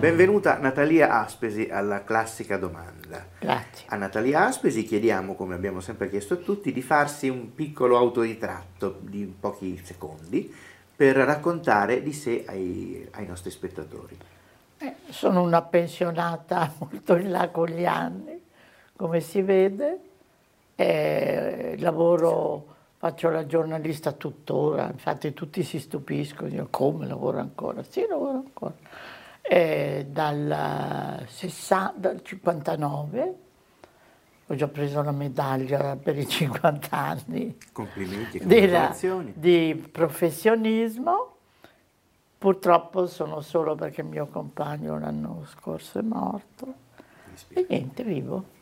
Benvenuta Natalia Aspesi alla classica domanda. Grazie. A Natalia Aspesi chiediamo, come abbiamo sempre chiesto a tutti, di farsi un piccolo autoritratto di pochi secondi per raccontare di sé ai, ai nostri spettatori. Eh, sono una pensionata molto in là con gli anni, come si vede. Eh, lavoro, faccio la giornalista tuttora, infatti tutti si stupiscono, io come lavoro ancora? Sì, lavoro ancora eh, dal, 60, dal 59 ho già preso la medaglia per i 50 anni Complimenti, della, di professionismo. Purtroppo sono solo perché il mio compagno l'anno scorso è morto. E niente, vivo.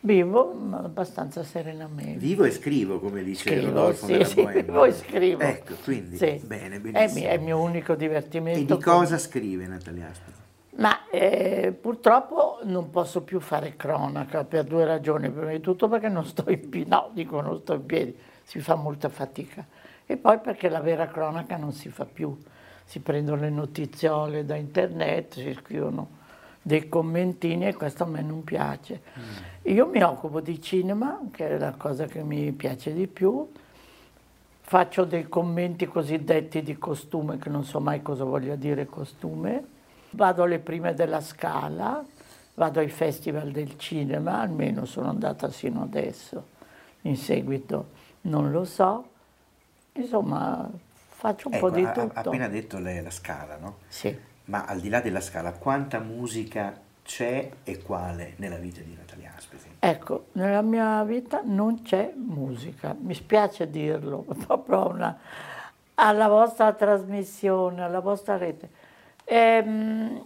Vivo abbastanza serenamente. Vivo e scrivo, come dice scrivo, Rodolfo sì, sì, Vivo e scrivo. Ecco, quindi, sì. bene, benissimo. È, il mio unico divertimento. E di cosa scrive Natalia Asperi? Ma eh, purtroppo non posso più fare cronaca per due ragioni. Prima di tutto perché non sto in piedi, no, dico non sto in piedi, si fa molta fatica. E poi perché la vera cronaca non si fa più. Si prendono le notiziole da internet, si scrivono dei commentini e questo a me non piace. Mm. Io mi occupo di cinema, che è la cosa che mi piace di più, faccio dei commenti cosiddetti di costume, che non so mai cosa voglia dire costume, vado alle prime della Scala, vado ai festival del cinema, almeno sono andata sino adesso, in seguito non lo so, insomma faccio un ecco, po' di tutto. Ha appena detto lei la Scala, no? Sì ma al di là della scala, quanta musica c'è e quale nella vita di Natalia Aspesi? Ecco, nella mia vita non c'è musica, mi spiace dirlo, proprio una, alla vostra trasmissione, alla vostra rete. Ehm,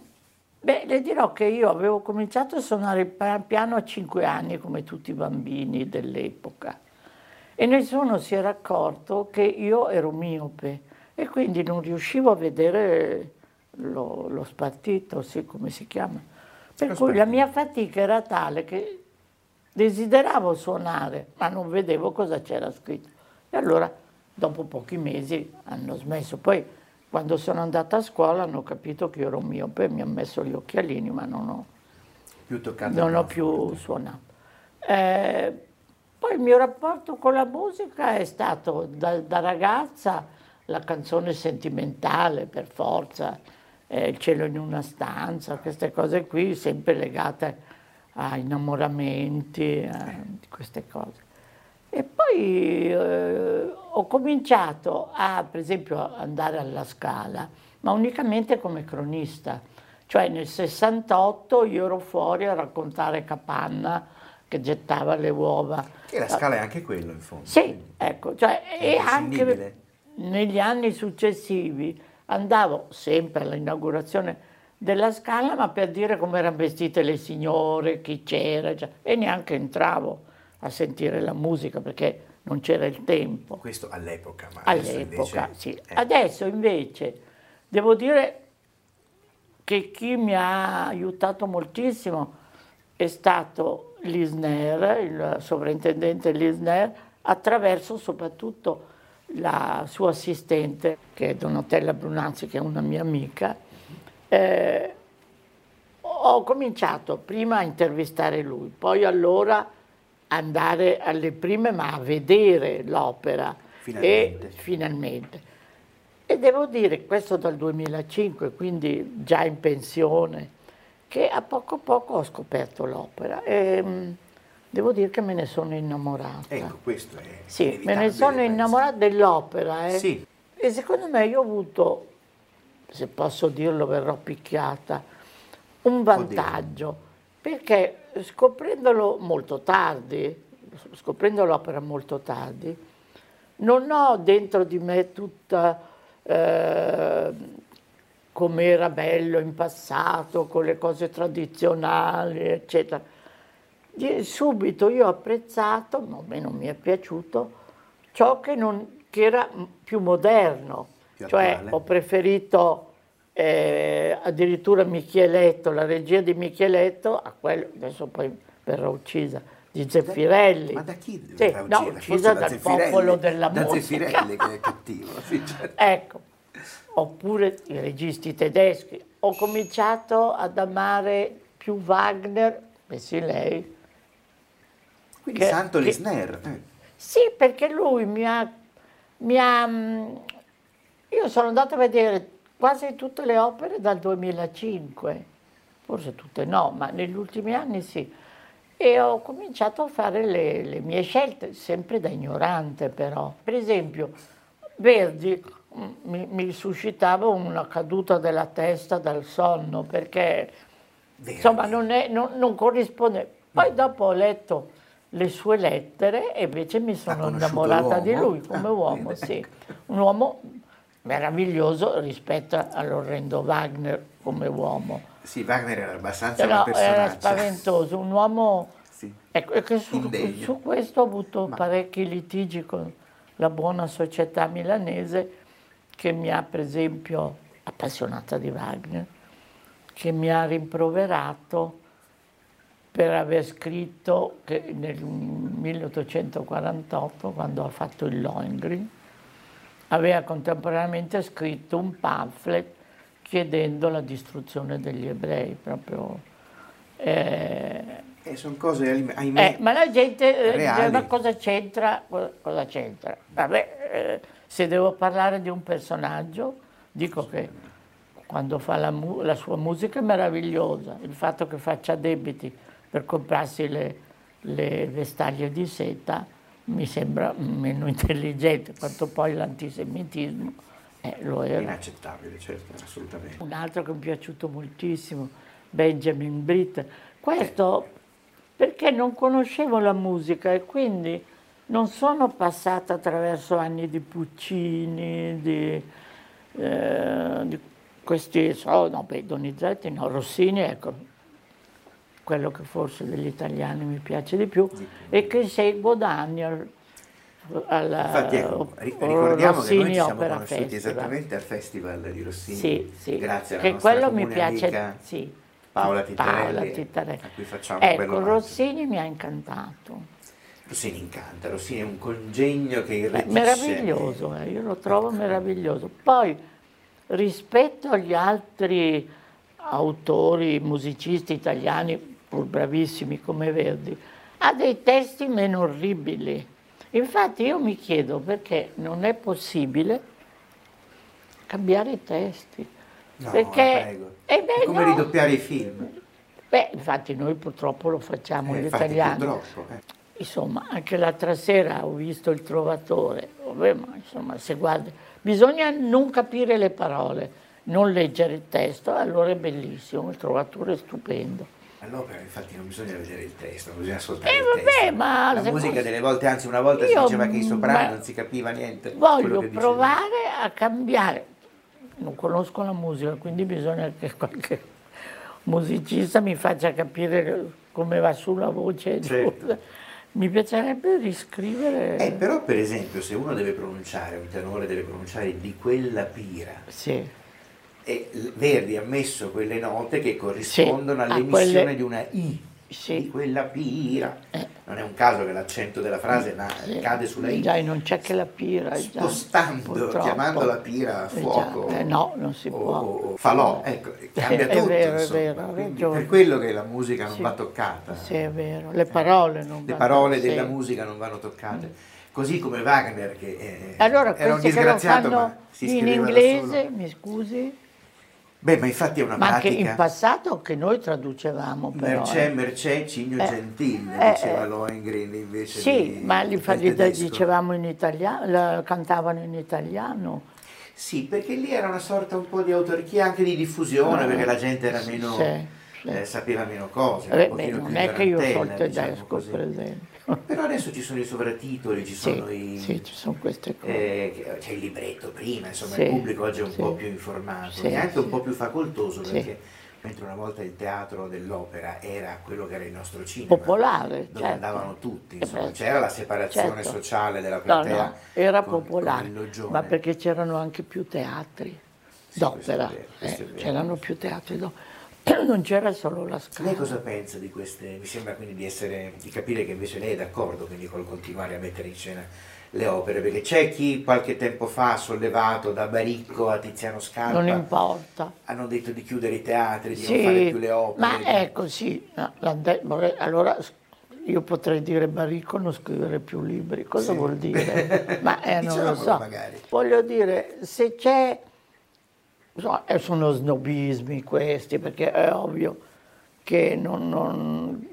beh, le dirò che io avevo cominciato a suonare il piano a 5 anni, come tutti i bambini dell'epoca, e nessuno si era accorto che io ero miope e quindi non riuscivo a vedere lo, lo spartito, sì, come si chiama. Per lo cui spartito. la mia fatica era tale che desideravo suonare, ma non vedevo cosa c'era scritto. E allora, dopo pochi mesi, hanno smesso. Poi, quando sono andata a scuola, hanno capito che ero miope, mi hanno messo gli occhialini, ma non ho più, non ho più suonato. Eh, poi il mio rapporto con la musica è stato da, da ragazza la canzone sentimentale, per forza, eh, il cielo in una stanza, queste cose qui, sempre legate a innamoramenti, a queste cose. E poi eh, ho cominciato a, per esempio, andare alla Scala, ma unicamente come cronista. Cioè nel 68 io ero fuori a raccontare Capanna che gettava le uova. E la Scala è anche quello, in fondo. Sì, ecco, cioè, e anche negli anni successivi andavo sempre all'inaugurazione della Scala, ma per dire come erano vestite le signore, chi c'era, e neanche entravo a sentire la musica perché non c'era il tempo. Questo all'epoca, ma all'epoca, invece... sì. Eh. Adesso invece devo dire che chi mi ha aiutato moltissimo è stato l'Isner, il sovrintendente Lisner, attraverso soprattutto la sua assistente, che è Donatella Brunazzi, che è una mia amica, eh, ho cominciato prima a intervistare lui, poi allora andare alle prime, ma a vedere l'opera. Finalmente. E, finalmente. E devo dire, questo dal 2005, quindi già in pensione, che a poco a poco ho scoperto l'opera. E, Devo dire che me ne sono innamorata. Ecco, questo è. Sì, me ne sono innamorata dell'opera. Eh. Sì. E secondo me io ho avuto, se posso dirlo, verrò picchiata, un vantaggio. Oddio. Perché scoprendolo molto tardi, scoprendo l'opera molto tardi, non ho dentro di me tutta eh, come era bello in passato, con le cose tradizionali, eccetera. Subito io ho apprezzato, ma a me non mi è piaciuto, ciò che, non, che era più moderno. Più cioè ho preferito eh, addirittura Micheletto, la regia di Micheletto, a quello, adesso poi verrà uccisa, di Zeffirelli. Ma da chi sì, verrà no, uccisa dal popolo della da musica. Da Zeffirelli che è cattivo. Sì, certo. Ecco, oppure i registi tedeschi. Ho cominciato ad amare più Wagner, pensi lei. Quindi che, Santo Lisner. Eh. Sì, perché lui mi ha, mi ha... Mm, io sono andata a vedere quasi tutte le opere dal 2005, forse tutte no, ma negli ultimi anni sì. E ho cominciato a fare le, le mie scelte, sempre da ignorante però. Per esempio, Verdi mm, mi, mi, suscitava una caduta della testa dal sonno perché Verdi. insomma non, è, non, non corrisponde. Poi dopo ho letto le sue lettere e invece mi sono innamorata di lui come ah, uomo, sì. Un uomo meraviglioso rispetto all'orrendo Wagner come uomo. Sì, Wagner era abbastanza no, era spaventoso, un uomo... Sì. Ecco, che su, su, questo ho avuto Ma... parecchi litigi con la buona società milanese che mi ha, per esempio, appassionata di Wagner, che mi ha rimproverato per aver scritto che nel 1848, quando ha fatto il Lohengrin, aveva contemporaneamente scritto un pamphlet chiedendo la distruzione degli ebrei, proprio... Eh, eh, sono cose, ahimè, eh, ma la gente dice, ma cosa c'entra? Cosa c'entra? Vabbè, eh, se devo parlare di un personaggio, dico che quando fa la, la, sua musica è meravigliosa, il fatto che faccia debiti per comprarsi le, le vestaglie di seta mi sembra meno intelligente, quanto poi l'antisemitismo eh, lo era. Inaccettabile, certo, assolutamente. Un altro che mi è piaciuto moltissimo, Benjamin Britt. Questo eh. perché non conoscevo la musica e quindi non sono passata attraverso anni di Puccini, di, eh, di questi, so, no, beh, Donizetti, no, Rossini, ecco, quello che forse degli italiani mi piace di più, e che seguo da anni al, alla Infatti, ecco, ricordiamo Rossini che noi ci siamo Opera conosciuti Festival. esattamente al festival di Rossini, sì, sì. grazie alla che nostra quello mi piace, sì, Paola Tittarelli, Paola Tittarelli. a cui facciamo ecco, Rossini mi ha incantato. Rossini incanta, Rossini è un congegno che irretisce. Meraviglioso, eh, io lo trovo meraviglioso. Poi, rispetto agli altri autori, musicisti italiani, pur bravissimi come Verdi, ha dei testi meno orribili. Infatti io mi chiedo perché non è possibile cambiare i testi. No, perché eh beh, come no. ridoppiare i film. Beh, infatti noi purtroppo lo facciamo eh, gli italiani. Eh. Insomma, anche l'altra sera ho visto il Trovatore. Vabbè, ma insomma, se guardi, bisogna non capire le parole, non leggere il testo, allora è bellissimo, il Trovatore è stupendo. All'opera infatti non bisogna vedere il testo, non bisogna ascoltare eh, vabbè. Ma la musica delle volte, anzi una volta si diceva che i soprani non si capiva niente. Voglio provare a cambiare. Non conosco la musica, quindi bisogna che qualche musicista mi faccia capire come va su la voce. Certo. Mi piacerebbe riscrivere. Eh, però per esempio se uno deve pronunciare, un tenore deve pronunciare di quella pira. Sì e Verdi ha messo quelle note che corrispondono sì, all'emissione quelle... di una I, sì. di quella pira. Eh. Non è un caso che l'accento della frase sì. cade sulla I. Già, non c'è che la pira. Spostando, già, chiamando la pira a fuoco. Eh, no, non si può. O falò, ecco, cambia tutto. È vero, insomma. è vero, ragione. Per quello che la musica non va toccata. Sì, è vero. Le parole non Le parole della musica non vanno toccate. Mm. Così come Wagner, che eh, allora, era un disgraziato, ma si in inglese, mi scusi? Beh, ma infatti è una ma pratica... anche in passato che noi traducevamo però. Mercè, eh. Mercè, Cigno eh, Gentile, eh, diceva eh, Lohengrin invece Sì, di, ma li, li dicevamo in italiano, cantavano in italiano. Sì, perché lì era una sorta un po' di autarchia, anche di diffusione, perché la gente era meno... Sì, sì. Eh, sapeva meno cose. Eh, beh, non è che io so il tedesco, diciamo per esempio. Però adesso ci sono i sovratitoli, ci Sì, sono i... sì, ci sono queste cose. eh, c'è il libretto prima, insomma Sì, il pubblico oggi è un po' più informato e anche un po' più facoltoso perché mentre una volta il teatro dell'opera era quello che era il nostro cinema, Popolare, dove certo. andavano tutti, Eh insomma, beh, c'era la separazione certo. sociale della No, platea. no, era con- con popolare, loggione. ma perché c'erano anche più teatri Sì, d'opera, eh, c'erano più teatri d'opera, non c'era solo la scala. Lei cosa pensa di queste? Mi sembra quindi di, essere, di capire che invece lei è d'accordo col continuare a mettere in scena le opere, perché c'è chi qualche tempo fa ha sollevato da Baricco a Tiziano Scarpa, Non importa. hanno detto di chiudere i teatri, di Sì, non fare più le opere. ma di- ecco sì, no, allora io potrei dire Baricco non scrivere più libri, cosa Sì. vuol dire? Ma eh, non lo so. magari. Voglio dire, se c'è, insomma, eh, sono snobismi questi, perché è ovvio che non, non-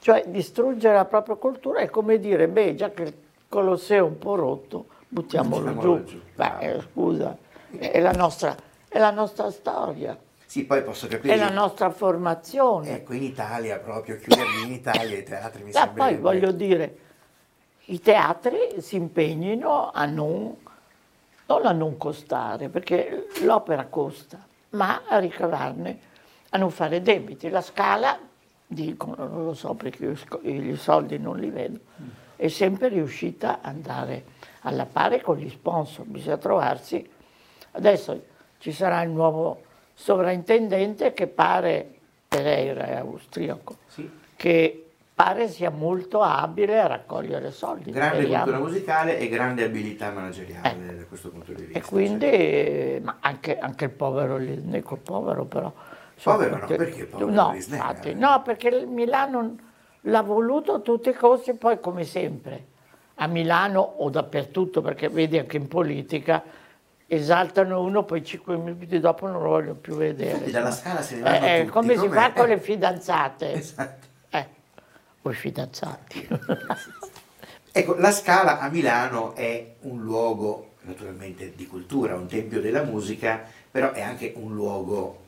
cioè distruggere la propria cultura è come dire, beh, già che il Colosseo è un po' rotto, buttiamolo, Buttiamolo giù. giù, Beh, bravo. eh, scusa, è la nostra, è la nostra storia. Sì, poi posso capire. È la nostra formazione. Ecco, in Italia proprio, chiuderli in Italia i teatri mi Ma sembra... poi voglio dire, i teatri si impegnino a non, non a non costare, perché l'opera costa, ma a ricavarne, a non fare debiti. La Scala, dicono, non lo so perché io i soldi non li vedo, è sempre riuscita ad andare alla pari con gli sponsor. Bisogna trovarsi. Adesso ci sarà il nuovo sovrintendente che pare, Pereira è austriaco, Sì. che pare sia molto abile a raccogliere soldi. Grande speriamo. cultura musicale e grande abilità manageriale da questo punto di vista. E quindi, eh, ma anche, anche il povero Lisneco, povero però. Povero no, perché- povero No, Lisneco? infatti, no, perché il Milano l'ha voluto a tutti i costi, poi come sempre, a Milano o dappertutto, perché vedi anche in politica, esaltano uno, poi cinque minuti dopo non lo voglio più vedere. Infatti dalla. Scala se ne vanno Eh, eh, tutti, come si fa con Eh. le fidanzate. Esatto. O i fidanzati. Ecco, la Scala a Milano è un luogo naturalmente di cultura, un tempio della musica, però è anche un luogo,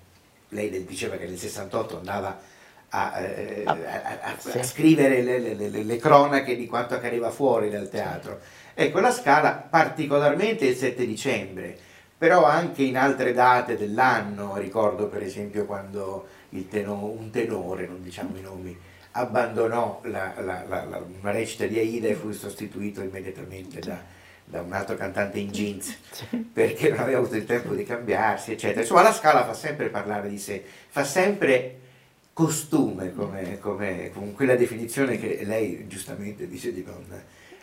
lei diceva che nel 68 andava a, eh, Ah, a- a- a scrivere le, le- le- le cronache di quanto accadeva fuori dal teatro. Ecco, la Scala particolarmente il 7 dicembre, però anche in altre date dell'anno, ricordo per esempio quando il teno- un tenore, non diciamo i nomi, abbandonò la, la- la- la- una recita di Aida e fu sostituito immediatamente da, da un altro cantante in jeans perché non aveva avuto il tempo di cambiarsi, eccetera. Insomma, la Scala fa sempre parlare di sé, fa sempre costume, come, come- con quella definizione che lei giustamente dice di non,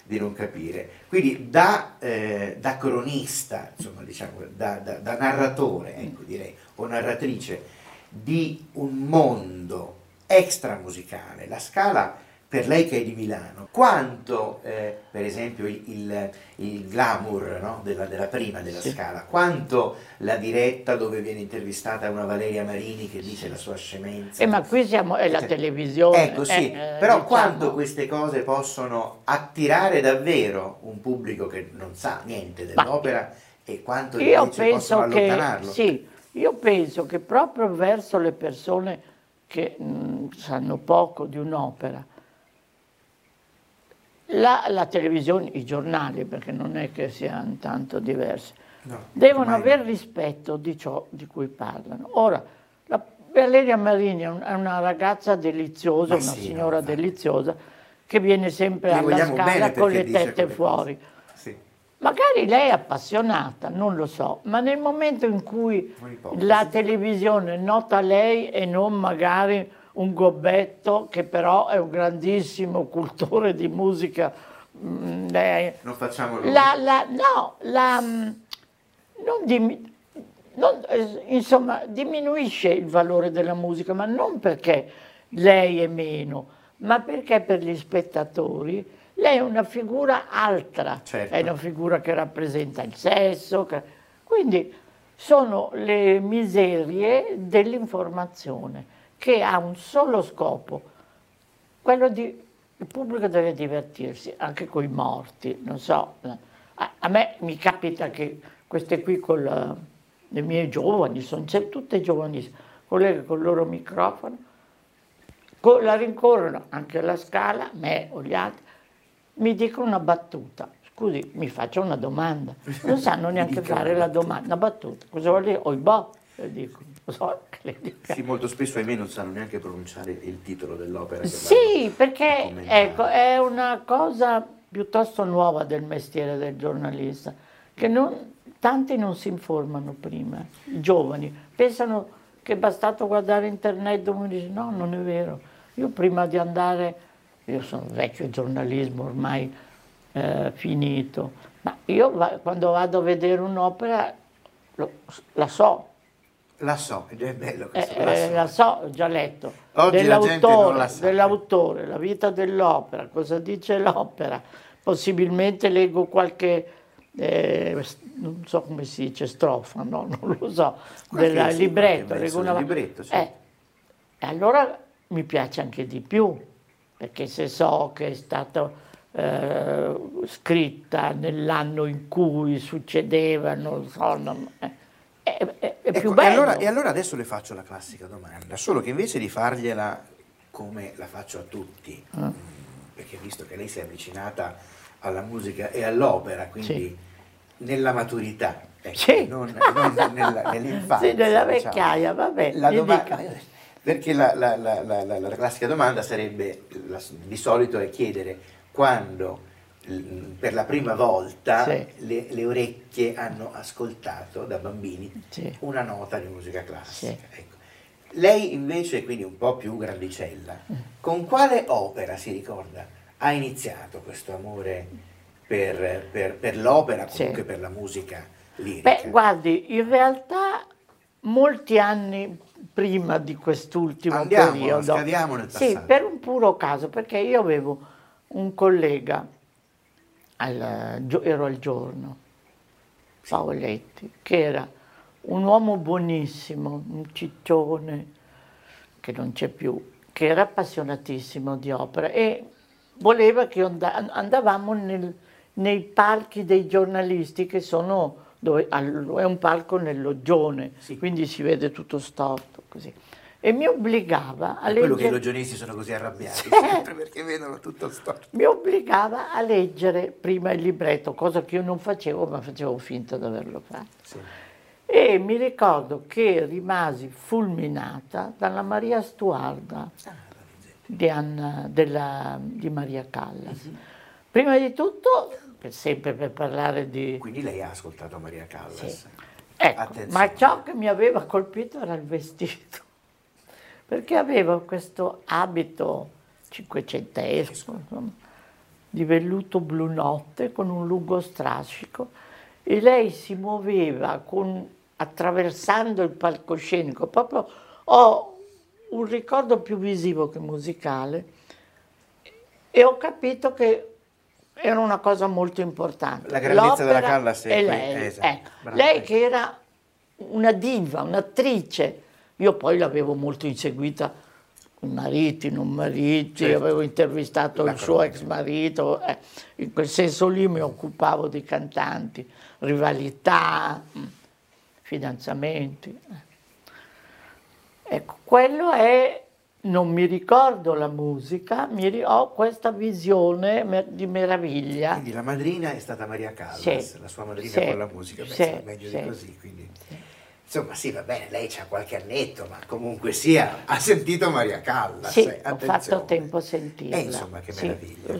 di non capire. Quindi da, eh, da cronista, insomma, diciamo, da, da- da narratore, ecco, direi, o narratrice di un mondo extramusicale, la Scala per lei che è di Milano, quanto eh, per esempio il, il- il glamour no, della, della prima della Sì. Scala, quanto la diretta dove viene intervistata una Valeria Marini che dice la sua scemenza. Eh, ma qui siamo, è la Cioè, televisione. Ecco, sì, eh, eh, però diciamo. quanto queste cose possono attirare davvero un pubblico che non sa niente dell'opera e quanto Io invece penso possono che allontanarlo? sì, io penso che proprio verso le persone che mh, sanno poco di un'opera, la, la televisione, i giornali, perché non è che siano tanto diversi, No, devono aver rispetto di ciò di cui parlano. Ora, la Valeria Marini è un- è una ragazza deliziosa, Ma una sì, signora deliziosa, che viene sempre alla scala con le tette fuori. cose. Magari lei è appassionata, non lo so, ma nel momento in cui la televisione nota lei e non magari un gobbetto che però è un grandissimo cultore di musica, mm, lei- Non facciamo la, la- no, la, mm, non dimi- non, insomma, diminuisce il valore della musica, ma non perché lei è meno, ma perché per gli spettatori lei è una figura altra, Certo. è una figura che rappresenta il sesso, che- quindi sono le miserie dell'informazione che ha un solo scopo, quello di il pubblico deve divertirsi anche con i morti, non so. A, a me mi capita che queste qui con la- le mie giovani, sono tutte giovanissime, quelle che con il loro microfono la rincorrono anche la Scala, me o gli altri, mi dicono una battuta. Scusi, mi faccio una domanda. Non sanno neanche fare la domanda, una battuta. Cosa vuol dire? Oibò, le dico. So sì, molto spesso ahimè non sanno neanche pronunciare il titolo dell'opera. Sì, perché ecco, è una cosa piuttosto nuova del mestiere del giornalista, che non, tanti non si informano prima, i giovani, pensano che è bastato guardare internet dove dice no, non è vero. Io prima di andare, io sono vecchio giornalismo ormai eh, finito, ma io va, quando vado a vedere un'opera lo, la so. La so, ed è bello questo. Eh, la, so. la so, ho già letto. Oggi dell'autore, la dell'autore, la vita dell'opera, cosa dice l'opera. Possibilmente leggo qualche eh, non so come si dice, strofa, no? non lo so, del sì, libretto. Una... libretto sì. eh, e allora mi piace anche di più, perché se so che è stata eh, scritta nell'anno in cui succedeva, non so, non, eh, è, è, è ecco, più bello. E allora, e allora adesso le faccio la classica domanda, solo che invece di fargliela come la faccio a tutti, mm. perché visto che lei si è avvicinata alla musica e all'opera, quindi... Sì nella maturità, ecco, sì. non, non nella, nell'infanzia. Sì, nella diciamo. vecchiaia, diciamo. vabbè. La domanda, perché la, la, la, la, classica domanda sarebbe, di solito è chiedere quando per la prima volta sì. le, le, orecchie hanno ascoltato da bambini sì. una nota di musica classica. Ecco. Lei invece, quindi un po' più grandicella, con quale opera si ricorda ha iniziato questo amore per, per, per l'opera, comunque sì. per la musica lirica? Beh, guardi, in realtà molti anni prima di quest'ultimo Andiamo, periodo. Scadiamo nel passato. Sì, per un puro caso, perché io avevo un collega, al, ero al giorno, Paoletti, che era un uomo buonissimo, un ciccione, che non c'è più, che era appassionatissimo di opera e voleva che andavamo nel, nei palchi dei giornalisti che sono, dove, è un palco nel loggione, sì. quindi si vede tutto storto così. E mi obbligava a leggere... quello che i logionisti sono così arrabbiati, sempre perché vedono tutto storto. Mi obbligava a leggere prima il libretto, cosa che io non facevo, ma facevo finta di averlo fatto. Sì. E mi ricordo che rimasi fulminata dalla Maria Stuarda ah, di, Anna, della, di Maria Callas. Mm-hmm. Prima di tutto per sempre per parlare di... Quindi lei ha ascoltato Maria Callas. Sì. Ecco, ma ciò che mi aveva colpito era il vestito, perché aveva questo abito cinquecentesco, insomma, di velluto blu notte con un lungo strascico e lei si muoveva con, attraversando il palcoscenico, proprio ho un ricordo più visivo che musicale e ho capito che era una cosa molto importante. La grandezza della Callas è lei, esatto, ecco. lei che era una diva, un'attrice. Io poi l'avevo molto inseguita con mariti, non mariti, certo. avevo intervistato La il suo ex marito, eh, in quel senso lì mi occupavo di cantanti, rivalità, mm, fidanzamenti. Eh. Ecco, quello è non mi ricordo la musica, mi, ho questa visione di meraviglia. Quindi la madrina è stata Maria Callas, sì, la sua madrina sì, con la musica, Beh, sì, meglio di così. Quindi. Insomma, sì, va bene, lei ha qualche annetto, ma comunque sia, ha sentito Maria Callas. Sì, eh, ho fatto tempo a sentirla. E insomma, che meraviglia.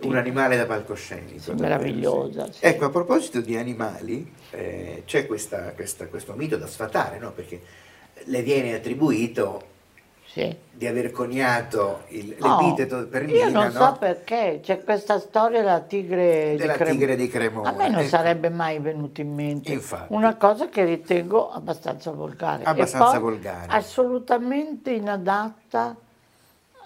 Un animale da palcoscenico. Sì, meravigliosa. Sì. Ecco, a proposito di animali, eh, c'è questa, questa, questo mito da sfatare, no? perché le viene attribuito sì. di aver coniato il, no, l'epiteto per Mina. Io non so no? perché, c'è questa storia della tigre, della di, Crem- tigre di Cremona. A me non ecco. sarebbe mai venuto in mente Infatti. una cosa che ritengo abbastanza volgare. Abbastanza volgare. Assolutamente inadatta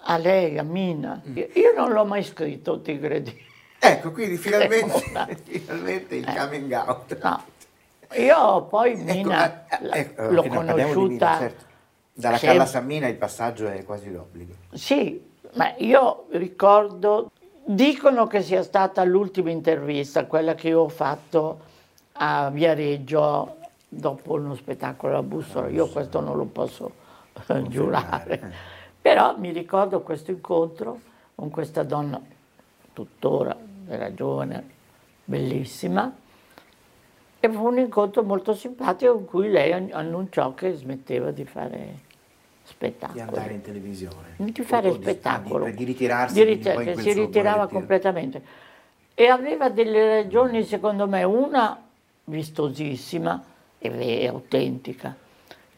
a lei, a Mina. Mm. Io non l'ho mai scritto Tigre di Ecco, quindi finalmente, finalmente il eh. coming out. No. Io poi ecco, Mina ecco, ecco, l'ho conosciuta... Mina, certo dalla Sem- Calla Sammina il passaggio è quasi d'obbligo. Sì, ma io ricordo, dicono che sia stata l'ultima intervista, quella che io ho fatto a Viareggio dopo uno spettacolo a Bussola, io questo non lo posso giurare, Però mi ricordo questo incontro con questa donna, tuttora era giovane, bellissima, e fu un incontro molto simpatico in cui lei annunciò che smetteva di fare spettacolo. Di andare in televisione. Di fare spettacolo. Di, di, ritirarsi. Di che si ritirava completamente. E aveva delle ragioni, secondo me, una vistosissima e autentica,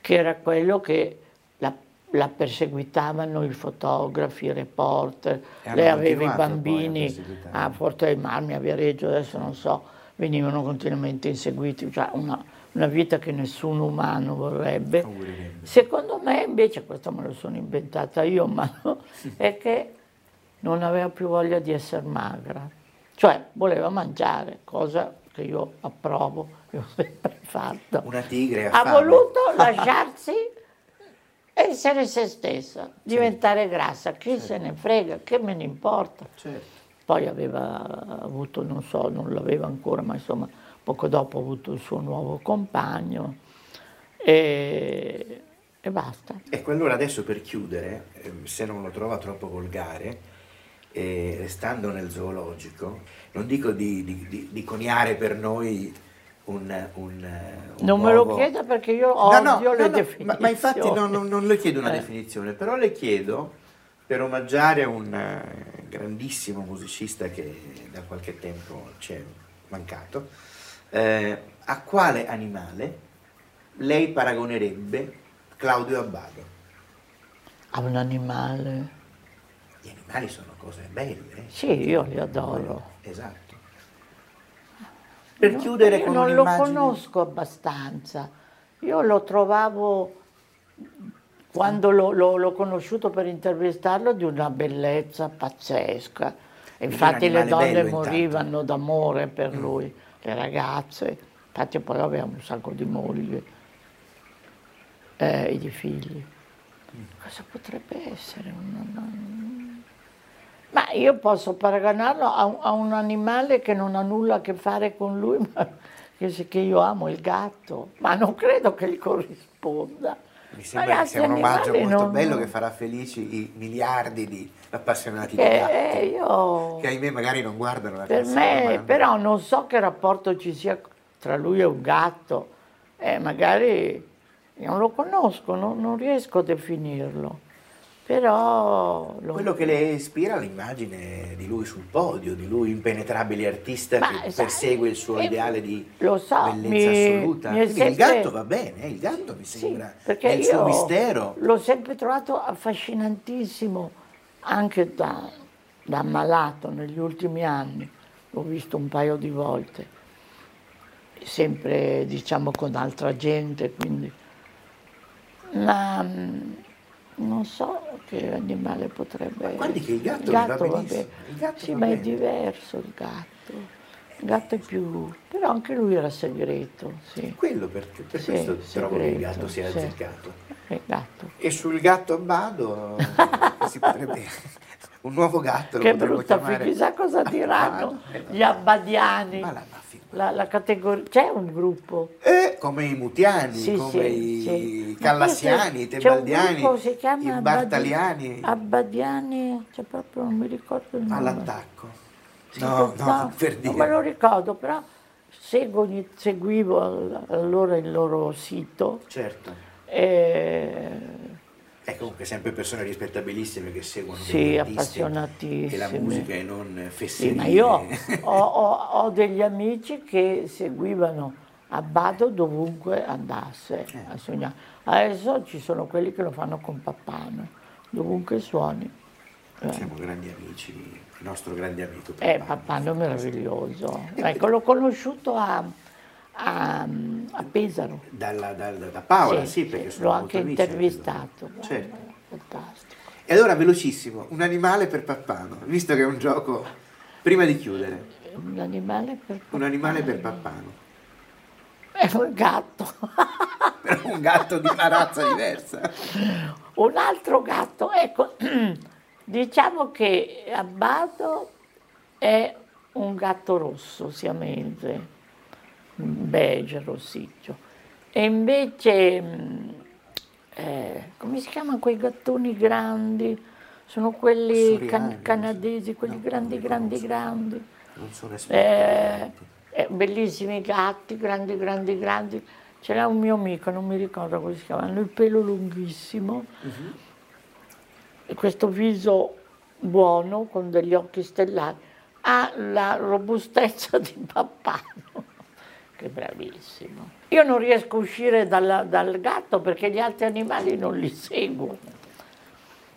che era quello che la, la perseguitavano i fotografi, i reporter, lei aveva i bambini a Porto dei Marmi, a Viareggio, adesso non so, venivano continuamente inseguiti, cioè una, una vita che nessun umano vorrebbe. Secondo me invece, questo me lo sono inventata io, ma no, è che non aveva più voglia di essere magra, cioè voleva mangiare, cosa che io approvo, che ho sempre fatto. Una tigre ha, ha voluto lasciarsi essere se stessa, diventare certo. grassa, chi certo. se ne frega, che me ne importa. Certo. Poi aveva avuto, non so, non l'aveva ancora, ma insomma poco dopo ha avuto il suo nuovo compagno e, e basta. Ecco, allora adesso per chiudere, ehm, se non lo trova troppo volgare, eh, restando nel zoologico, non dico di, di, di, di coniare per noi un, un, un non nuovo... me lo chieda perché io odio no, no, le no, definizioni. Ma, ma infatti no, non le chiedo una eh. definizione, però le chiedo per omaggiare un eh, grandissimo musicista che da qualche tempo ci è mancato, eh, a quale animale lei paragonerebbe Claudio Abbado? A un animale? Gli animali sono cose belle. Sì, io li adoro. Esatto. Per chiudere con non lo conosco abbastanza. Io lo trovavo, quando l'ho conosciuto per intervistarlo, di una bellezza pazzesca. Infatti le donne morivano d'amore per lui, le ragazze. Infatti poi aveva un sacco di mogli eh, e di figli. Cosa potrebbe essere? Una, ma io posso paragonarlo a, a, un animale che non ha nulla a che fare con lui, ma che, che io amo, il gatto, ma non credo che gli corrisponda. Mi sembra Ragazzi, che sia un omaggio molto non... bello che farà felici i miliardi di appassionati di gatti, eh, io... che ahimè magari non guardano la Per me, però non so che rapporto ci sia tra lui e un gatto, eh, magari non lo conosco, non, non riesco a definirlo. Però lo... Quello che le ispira l'immagine di lui sul podio, di lui impenetrabile artista Ma, che sai, persegue il suo eh, ideale di so, bellezza mi, assoluta. Mi sempre... Il gatto va bene, eh, il gatto mi sembra sì, è il suo mistero. L'ho sempre trovato affascinantissimo anche da, da ammalato negli ultimi anni, l'ho visto un paio di volte, sempre diciamo con altra gente, quindi... Ma non so che animale potrebbe essere. Guardi che il gatto, il gatto va benissimo. Il gatto sì, ma bene. è diverso il gatto. Il gatto è più... però anche lui era segreto. Sì. Quello perché, per sì, questo segreto, trovo che il gatto sia sì. azzeccato. Gatto. E sul gatto Abbado si potrebbe... Un nuovo gatto che brutta chiamare... chissà cosa diranno gli abbadiani. Ma la, la, la categoria... C'è un gruppo? Eh, come i Mutiani, sì, come sì, i sì. Callassiani, i Tebaldiani, i Bartaliani. Abbadiani, cioè proprio non mi ricordo il nome. All'attacco. no, no, no, per dire. Non me lo ricordo, però seguo, seguivo allora il loro sito. Certo. E è comunque sempre persone rispettabilissime che seguono sì, appassionatissime. e la musica e non fesserie. Sì, ma io ho, ho, ho, degli amici che seguivano Abbado dovunque andasse eh. a suonare. Adesso ci sono quelli che lo fanno con Pappano, dovunque suoni. Eh. Siamo grandi amici, il nostro grande amico Pappano. Eh, Pappano è meraviglioso. ecco, l'ho conosciuto a a, a Pesaro. Dalla, dalla, da Paola, sì, sì perché sono l'ho anche intervistato. Certo. Fantastico. E allora, velocissimo, un animale per Pappano, visto che è un gioco, prima di chiudere. Un animale per Pappano. Un animale per Pappano. È un gatto. Però un gatto di una razza diversa. Un altro gatto, ecco, diciamo che Abbado è un gatto rosso siamese beige rossiccio. E invece mm, eh, come si chiamano quei gattoni grandi? Sono quelli can- canadesi, quelli No, grandi, grandi, grandi. Non sono. Eh, eh, bellissimi gatti, grandi, grandi, grandi. C'era un mio amico, non mi ricordo come si chiama, hanno il pelo lunghissimo, e questo viso buono con degli occhi stellati, ha la robustezza di Pappano, che bravissimo. Io non riesco a uscire dalla- dal gatto perché gli altri animali non li seguo.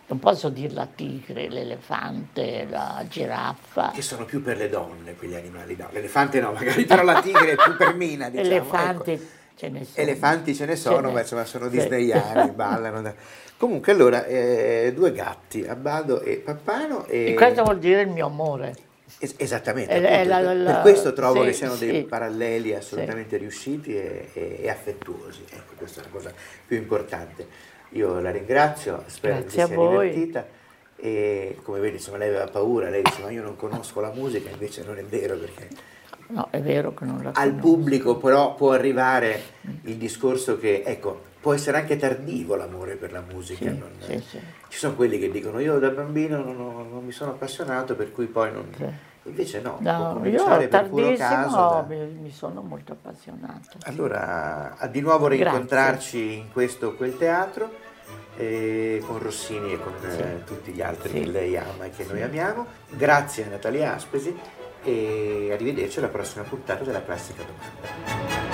Non posso dire la tigre, l'elefante, la giraffa. Che sono più per le donne quegli animali, no, l'elefante no, magari però la tigre è più per Mina, diciamo. Elefanti ecco. ce ne sono. Elefanti ce ne sono, n'è. ma insomma sono Sì. disneyani, ballano. da- Comunque allora, eh, due gatti, Abbado e Pappano. E... E questo vuol dire il mio amore. Es- esattamente, È- la- per- la- per questo trovo sì, che siano dei sì. paralleli assolutamente riusciti e, e- e affettuosi, ecco, questa è la cosa più importante. Io la ringrazio, spero Grazie che sia voi. divertita e come vedi insomma lei aveva paura, lei dice ma io non conosco la musica, invece non è vero perché No, è vero che non la al conosco. pubblico però può arrivare il discorso che ecco può essere anche tardivo l'amore per la musica. Sì, non- sì, sì. Ci sono quelli che dicono io da bambino non, ho- non mi sono appassionato per cui poi non... Invece no, No, io per puro caso. da- mi, sono molto appassionata. Allora, a di nuovo Grazie. rincontrarci in questo o quel teatro eh, con Rossini e con eh, tutti gli altri che lei ama e che noi amiamo. Grazie a Natalia Aspesi e arrivederci alla prossima puntata della Classica Domanda.